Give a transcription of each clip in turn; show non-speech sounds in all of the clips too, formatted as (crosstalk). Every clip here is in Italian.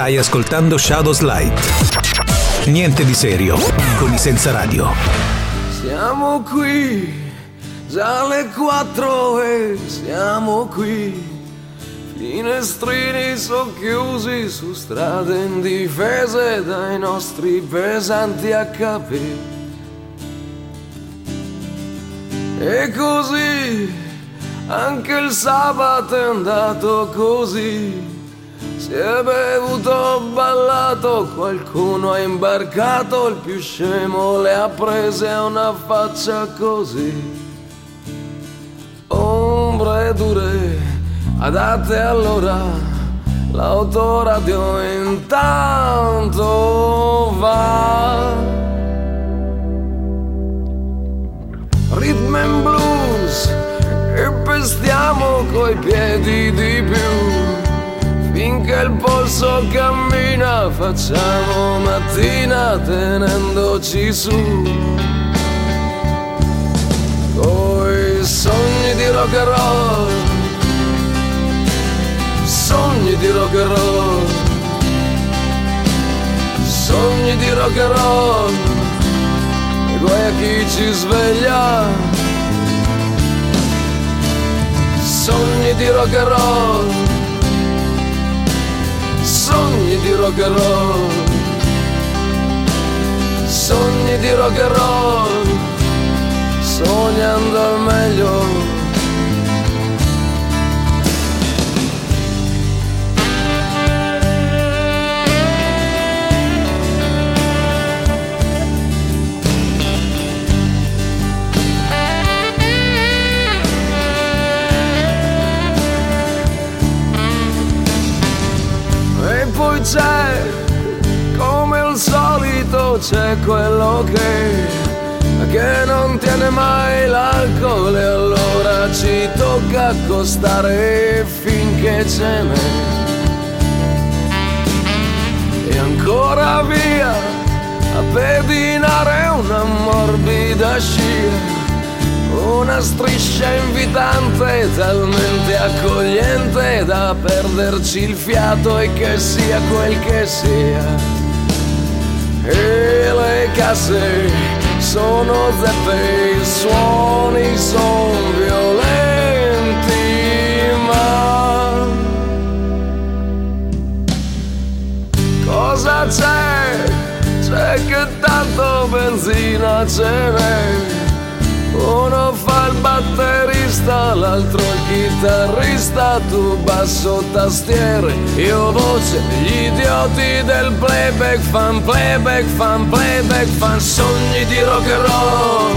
Stai ascoltando Shadows Light. Niente di serio con i senza radio. Siamo qui, già alle quattro e siamo qui. Finestrini socchiusi su strade indifese dai nostri pesanti HP. E così anche il sabato è andato così. Si è bevuto, ballato, qualcuno ha imbarcato, il più scemo le ha prese una faccia così. Ombre dure, adatte allora, l'autoradio intanto va. Rhythm and blues, e pestiamo coi piedi di più Finché il polso cammina facciamo mattina tenendoci su. Coi sogni di rock and roll. Sogni di rock and roll. Sogni di rock and roll. E guai a chi ci sveglia? Sogni di rock and roll sogni di rock and roll, sogni di rock and roll, sognando al meglio. C'è, come al solito c'è quello che, che non tiene mai l'alcol e allora ci tocca accostare finché ce n'è. E ancora via a pedinare una morbida scia una striscia invitante, talmente accogliente da perderci il fiato e che sia quel che sia. E le casse sono zeppe, i suoni sono violenti, ma cosa c'è? C'è che tanto benzina ce n'è uno fa il batterista, l'altro il chitarrista, tu basso tastiere, io voce, gli idioti del playback fan, playback fan, playback fan, sogni di rock and roll,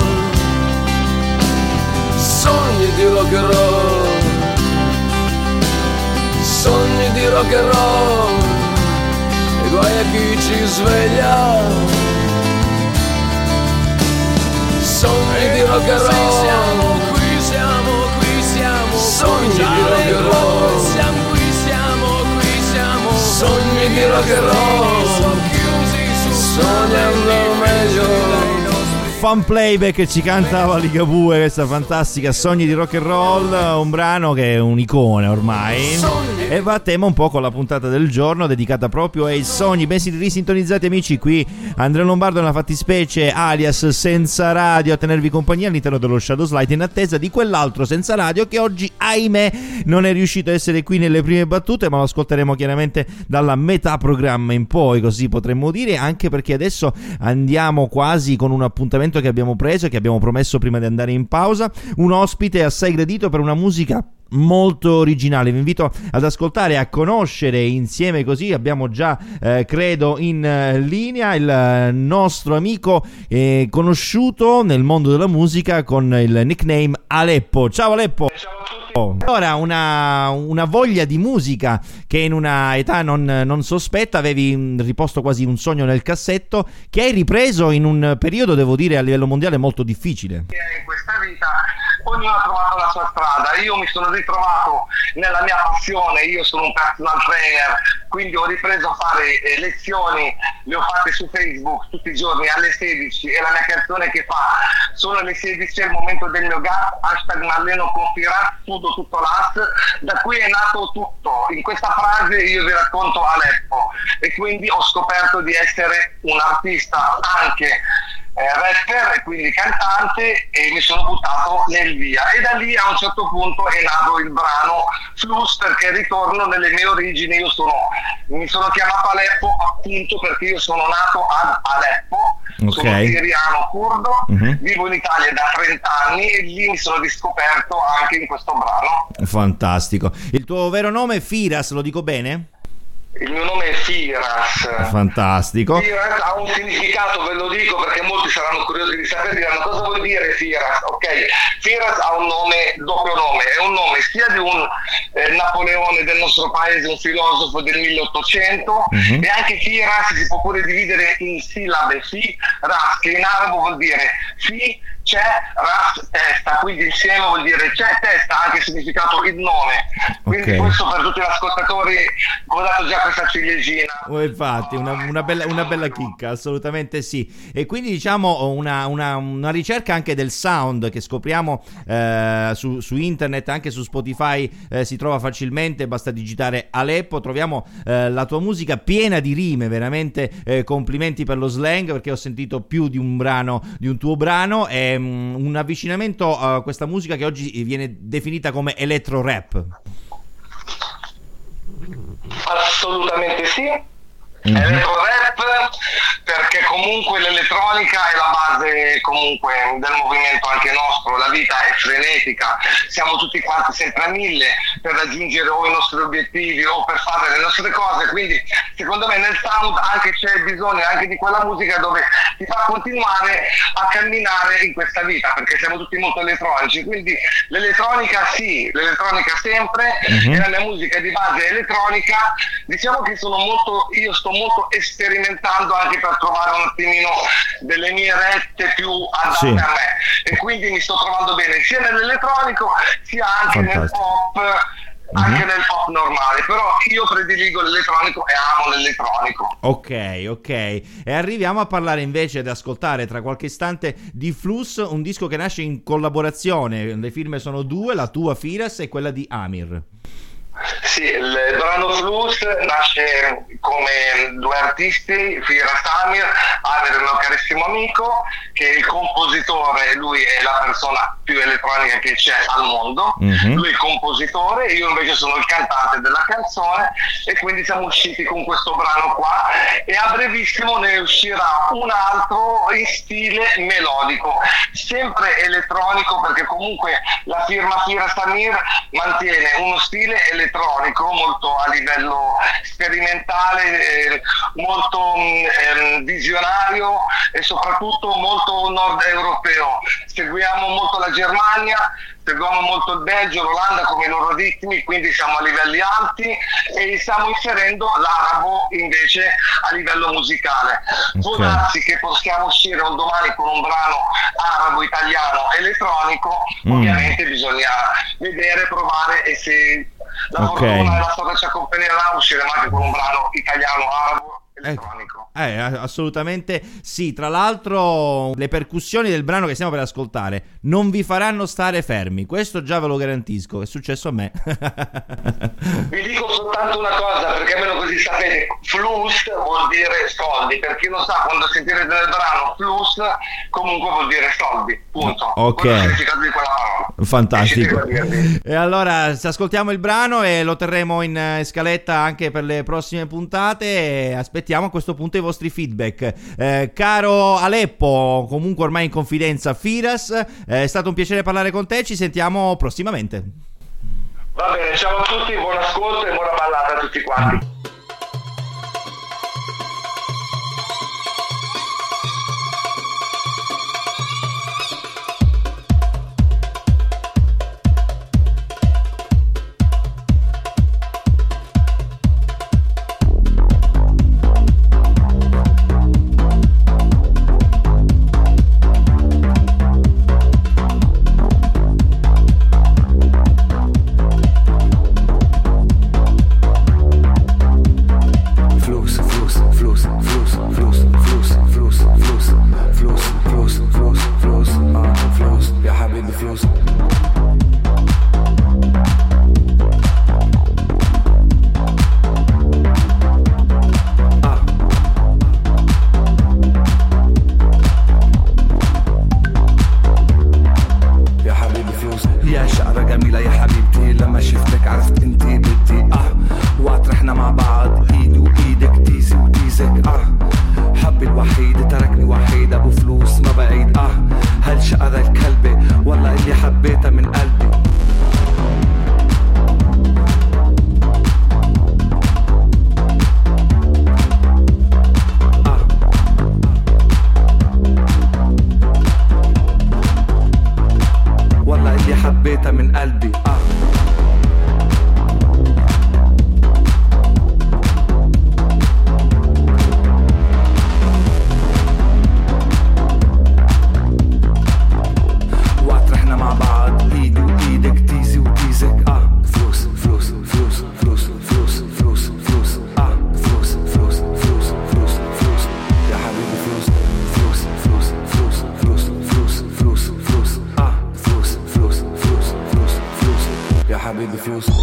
sogni di rock and roll, sogni di rock and roll, e guai a chi ci sveglia sogni di rock and roll. siamo qui siamo qui siamo. Sogni di rock and roll. siamo qui siamo qui siamo. Sogni di rock and roll. sognando meglio fan playback ci cantava Ligabue questa fantastica Sogni di rock and roll un brano che è un'icona ormai. E va a tema un po' con la puntata del giorno dedicata proprio ai sogni. Ben risintonizzati amici qui Andrea Lombardo nella fattispecie alias senza radio a tenervi compagnia all'interno dello Shadow Slide in attesa di quell'altro senza radio che oggi ahimè non è riuscito a essere qui nelle prime battute ma lo ascolteremo chiaramente dalla metà programma in poi così potremmo dire anche perché adesso andiamo quasi con un appuntamento appuntamento che abbiamo preso e che abbiamo promesso prima di andare in pausa, un ospite assai gradito per una musica molto originale. Vi invito ad ascoltare a conoscere insieme così. Abbiamo già, eh, credo, in eh, linea il nostro amico eh, conosciuto nel mondo della musica con il nickname Aleppo. Ciao Aleppo! Ciao a tutti! Ora una, una, voglia di musica che in una età non, non, sospetta avevi riposto quasi un sogno nel cassetto che hai ripreso in un periodo, devo dire, a livello mondiale molto difficile. In questa vita ognuno ha trovato la sua strada. Io mi sono ritrovato nella mia passione, io sono un personal trainer, quindi ho ripreso a fare eh, lezioni, le ho fatte su Facebook tutti i giorni alle 16 e la mia canzone che fa sono le 16 è il momento del mio gas, hashtag Marleno Confirat, sudo tutto l'as, da qui è nato tutto. In questa frase io vi racconto Aleppo e quindi ho scoperto di essere un artista anche rapper e quindi cantante e mi sono buttato nel via e da lì a un certo punto è nato il brano Flus perché ritorno nelle mie origini io sono mi sono chiamato Aleppo appunto perché io sono nato ad Aleppo okay. sono siriano curdo uh-huh. vivo in Italia da 30 anni e lì mi sono riscoperto anche in questo brano fantastico il tuo vero nome è Firas lo dico bene? Il mio nome è Firas. Fantastico. Firas ha un significato, ve lo dico perché molti saranno curiosi di sapere, diranno cosa vuol dire Firas. Ok, Firas ha un nome, doppio nome, è un nome sia di un eh, Napoleone del nostro paese, un filosofo del 1800, mm-hmm. e anche Firas si può pure dividere in sillabe, Fi, Ras, che in arabo vuol dire Fi c'è ras testa, quindi insieme vuol dire c'è testa, anche significato il nome. Quindi okay. questo per tutti gli ascoltatori ho dato già questa ciliegina. Oh, infatti, una, una, bella, una, bella, chicca, assolutamente sì. E quindi diciamo una, una ricerca anche del sound che scopriamo eh, su, su, internet, anche su Spotify eh, si trova facilmente, basta digitare Aleppo, troviamo eh, la tua musica piena di rime, veramente eh, complimenti per lo slang perché ho sentito più di un brano, di un tuo brano. E, um, un avvicinamento a questa musica che oggi viene definita come electro rap. Assolutamente sì. Mm-hmm. Electro rap perché comunque l'elettronica è la base comunque del movimento anche nostro, la vita è frenetica, siamo tutti quanti sempre a mille per raggiungere o i nostri obiettivi o per fare le nostre cose, quindi secondo me nel sound anche c'è bisogno anche di quella musica dove ti fa continuare a camminare in questa vita perché siamo tutti molto elettronici, quindi l'elettronica sì, l'elettronica sempre mm-hmm. e la mia musica di base elettronica, diciamo che sono molto, io sto molto sperimentando anche per trovare un attimino delle mie rette più adatte sì. a me e quindi mi sto trovando bene sia nell'elettronico sia anche Fantastico. nel pop anche mm-hmm. nel pop normale, però io prediligo l'elettronico e amo l'elettronico. Ok, ok. E arriviamo a parlare invece ed ascoltare tra qualche istante di Flus, un disco che nasce in collaborazione. Le firme sono due, la tua Firas e quella di Amir. Sì, il brano Flus nasce come due artisti, Fira Samir, Aver è mio carissimo amico, che è il compositore, lui è la persona più elettronica che c'è al mondo, mm-hmm. lui è il compositore, io invece sono il cantante della canzone e quindi siamo usciti con questo brano qua e a brevissimo ne uscirà un altro in stile melodico, sempre elettronico perché comunque la firma Fira Samir mantiene uno stile elettronico elettronico molto a livello sperimentale, eh, molto eh, visionario e soprattutto molto nord europeo. Seguiamo molto la Germania, seguiamo molto il Belgio, l'Olanda come i loro ritmi, quindi siamo a livelli alti e stiamo inserendo l'arabo invece a livello musicale. Può okay. darsi che possiamo uscire un domani con un brano arabo-italiano elettronico, mm. ovviamente bisogna vedere, provare e se la okay. la storia ci accompagnerà usciremo anche con un brano italiano-arabo elettronico. Eh, assolutamente sì. Tra l'altro, le percussioni del brano che stiamo per ascoltare non vi faranno stare fermi. Questo già ve lo garantisco. È successo a me. (laughs) vi dico soltanto una cosa, perché almeno così sapete: flus vuol dire soldi. Per chi lo sa, quando sentirete nel brano flus, comunque vuol dire soldi. Punto. Ok. Fantastico. E allora, se ascoltiamo il brano e lo terremo in eh, scaletta anche per le prossime puntate, aspettiamo a questo punto i vostri feedback. Eh, caro Aleppo, comunque ormai in confidenza Firas, eh, è stato un piacere parlare con te, ci sentiamo prossimamente. Va bene, ciao a tutti, buon ascolto e buona ballata a tutti quanti. Feels.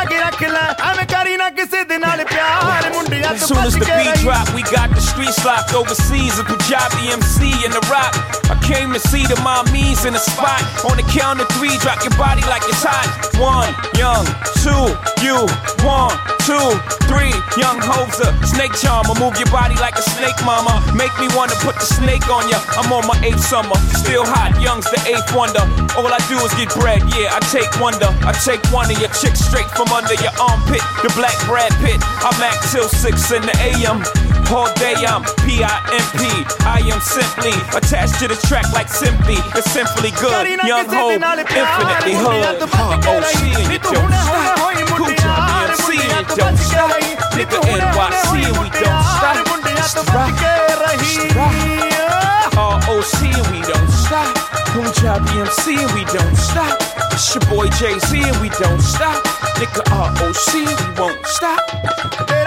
Soon as the beat drop, we got the streets locked overseas. A Punjabi MC in the rock. I came to see the mommies in the spot. On the count of three, drop your body like it's hot. One, young, two, you. One, two, three, young hoser. Snake charmer, move your body like a snake, mama. Make me wanna put the snake on ya. I'm on my eighth summer, still hot. Young's the eighth wonder. All I do is get bread, yeah. I take wonder. I take one of your chicks straight from under your armpit. The black Brad Pitt. I'm at till six in the AM. All day I'm P-I-M-P. I am simply attached to the track like simply, It's simply good. Young hope, infinitely hood. And you don't stop. Coochie, DMC and don't stop. Nigga NYC and we don't stop. ROC and we don't stop. Punjab BMC and we don't stop. It's your boy Jay Z and we don't stop. Nigga ROC, we won't stop.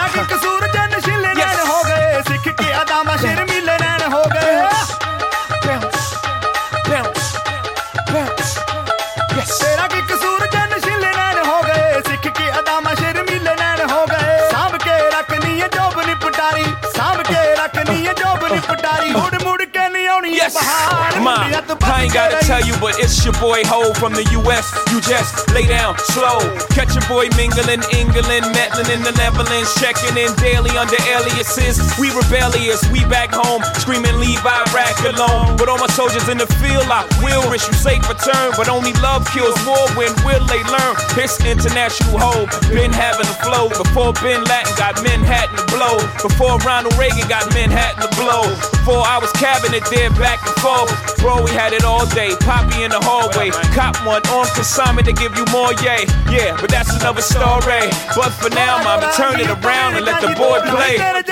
Mom, I ain't gotta tell you, but it's your boy Ho from the US. You just lay down slow. Catch your boy mingling, England, Matlin in the Netherlands, checking in daily under aliases. We rebellious, we back home, screaming leave Iraq alone. But all my soldiers in the field, I will wish you safe return. But only love kills war. When will they learn? This international Ho been having a flow before Ben Laden got Manhattan to blow. Before Ronald Reagan got Manhattan to blow. Before I was cabinet there back and forth. Bro, we had it all day. Poppy in the hallway. Cop one on consignment to give you more yay. Yeah, but that's another story. But for now, mama, turn it around and let the boy play. Jay, uh,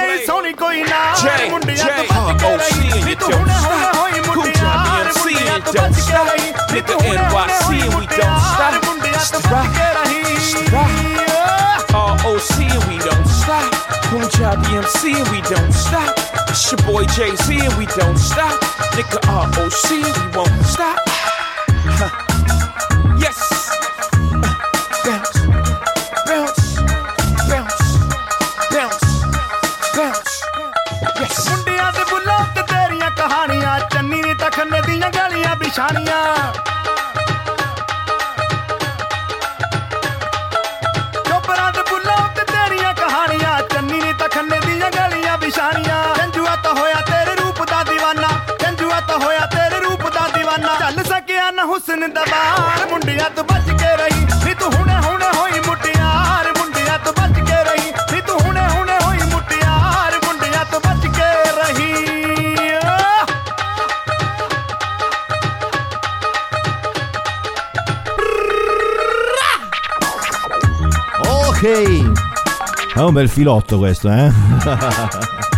and your don't stop. Nigga NYC and we don't stop. It's the. ROC and we don't stop. Punjab BMC and we don't stop. It's your boy Jay Z and we don't stop. Nigga ROC we won't stop. È un bel filotto questo, eh? (laughs)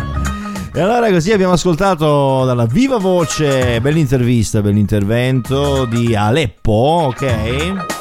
E allora così abbiamo ascoltato dalla viva voce, bell'intervista, bell'intervento di Aleppo, ok?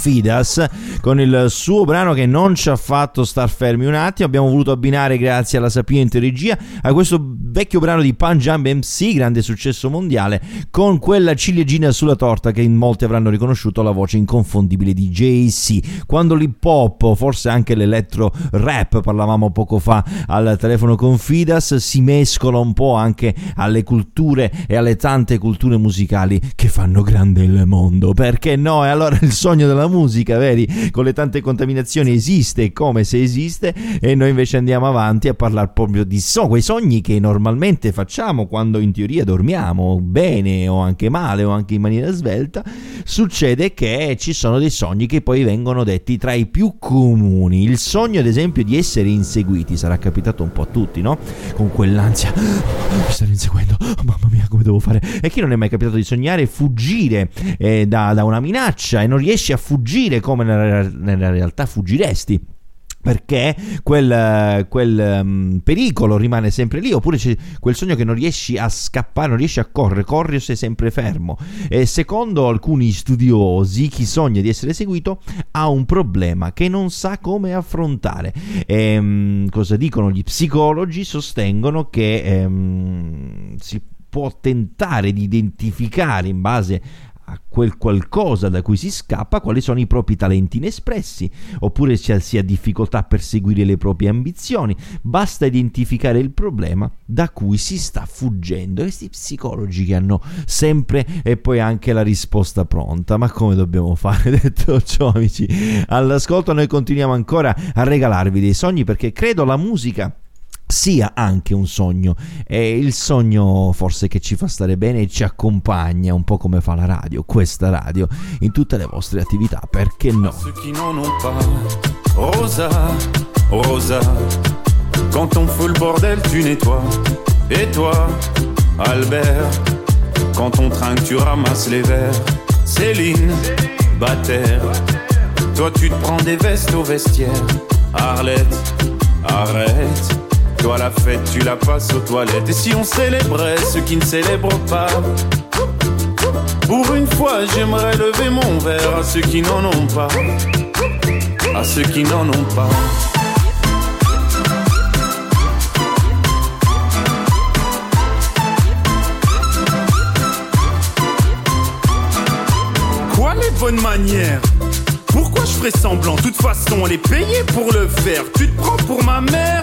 Fidas con il suo brano che non ci ha fatto star fermi un attimo abbiamo voluto abbinare grazie alla sapiente regia a questo vecchio brano di Punjab MC, grande successo mondiale, con quella ciliegina sulla torta che in molti avranno riconosciuto la voce inconfondibile di JC. Quando l'hip hop, forse anche l'electro rap, parlavamo poco fa al telefono con Fidas, si mescola un po' anche alle culture e alle tante culture musicali che fanno grande il mondo. Perché no? E allora il sogno della musica, vedi, con le tante contaminazioni esiste come se esiste e noi invece andiamo avanti a parlare proprio di so, quei sogni che normalmente facciamo quando in teoria dormiamo bene o anche male o anche in maniera svelta, succede che ci sono dei sogni che poi vengono detti tra i più comuni. Il sogno ad esempio di essere inseguiti sarà capitato un po' a tutti, no? Con quell'ansia, mi stanno inseguendo, oh, mamma mia come devo fare? E chi non è mai capitato di sognare fuggire eh, da, da, una minaccia e non riesci a fuggire come nella, realtà fuggiresti? perché quel, quel um, pericolo rimane sempre lì, oppure c'è quel sogno che non riesci a scappare, non riesci a correre, corri o sei sempre fermo. E secondo alcuni studiosi, chi sogna di essere seguito ha un problema che non sa come affrontare. E, um, cosa dicono gli psicologi? Sostengono che um, si può tentare di identificare in base a quel qualcosa da cui si scappa quali sono i propri talenti inespressi, oppure se si ha difficoltà a perseguire le proprie ambizioni. Basta identificare il problema da cui si sta fuggendo. Questi psicologi che hanno sempre e poi anche la risposta pronta. Ma come dobbiamo fare? (laughs) Detto ciò, amici, all'ascolto noi continuiamo ancora a regalarvi dei sogni perché credo la musica sia anche un sogno. È il sogno forse che ci fa stare bene e ci accompagna un po' come fa la radio, questa radio, in tutte le vostre attività, perché no? Rosa, Rosa, quand on fout le bordel tu nettoies. Et toi, Albert, quand on trinque tu ramasses les verres. Céline, Bater, toi tu te prends des vestes au vestiaire. Arlette, arrête. Toi la fête, tu la passes aux toilettes. Et si on célébrait ceux qui ne célèbrent pas? Pour une fois, j'aimerais lever mon verre à ceux qui n'en ont pas. À ceux qui n'en ont pas. Quoi les bonnes manières? Pourquoi je ferais semblant? De toute façon, on est payé pour le faire? Tu te prends pour ma mère?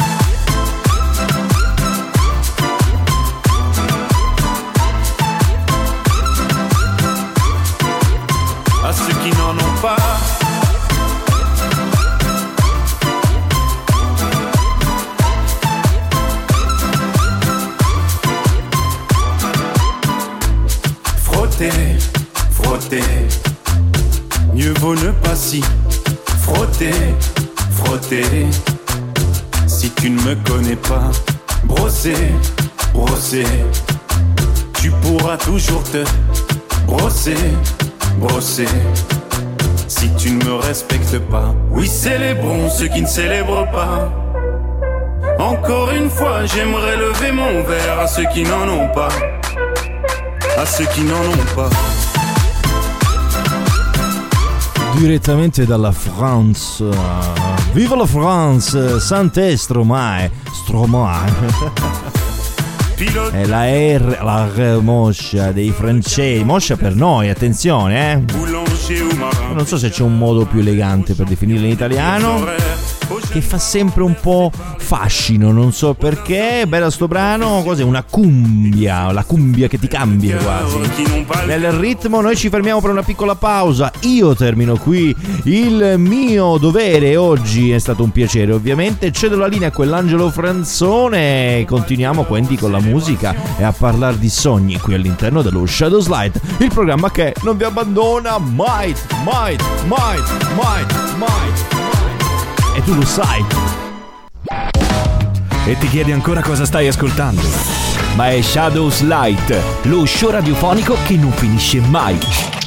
Brosser, brosser. Tu pourras toujours te brosser, brosser. Si tu ne me respectes pas, oui, célébrons ceux qui ne célèbrent pas. Encore une fois, j'aimerais lever mon verre à ceux qui n'en ont pas. À ceux qui n'en ont pas. direttamente dalla France. Viva la France! Santé Stromae! Stromae! È la R, la R moscia dei francesi. Moscia per noi, attenzione, eh! Non so se c'è un modo più elegante per definirla in italiano che fa sempre un po' fascino, non so perché. Bella sto brano, cos'è? Una cumbia, la cumbia che ti cambia quasi. Nel ritmo noi ci fermiamo per una piccola pausa. Io termino qui il mio dovere oggi, è stato un piacere ovviamente. Cedo la linea a quell'angelo franzone. Continuiamo quindi con la musica e a parlare di sogni qui all'interno dello Shadow Slide, il programma che non vi abbandona mai, mai, mai, mai, mai e tu lo sai. E ti chiedi ancora cosa stai ascoltando? ma è Shadows Light, lo show radiofonico che non finisce mai.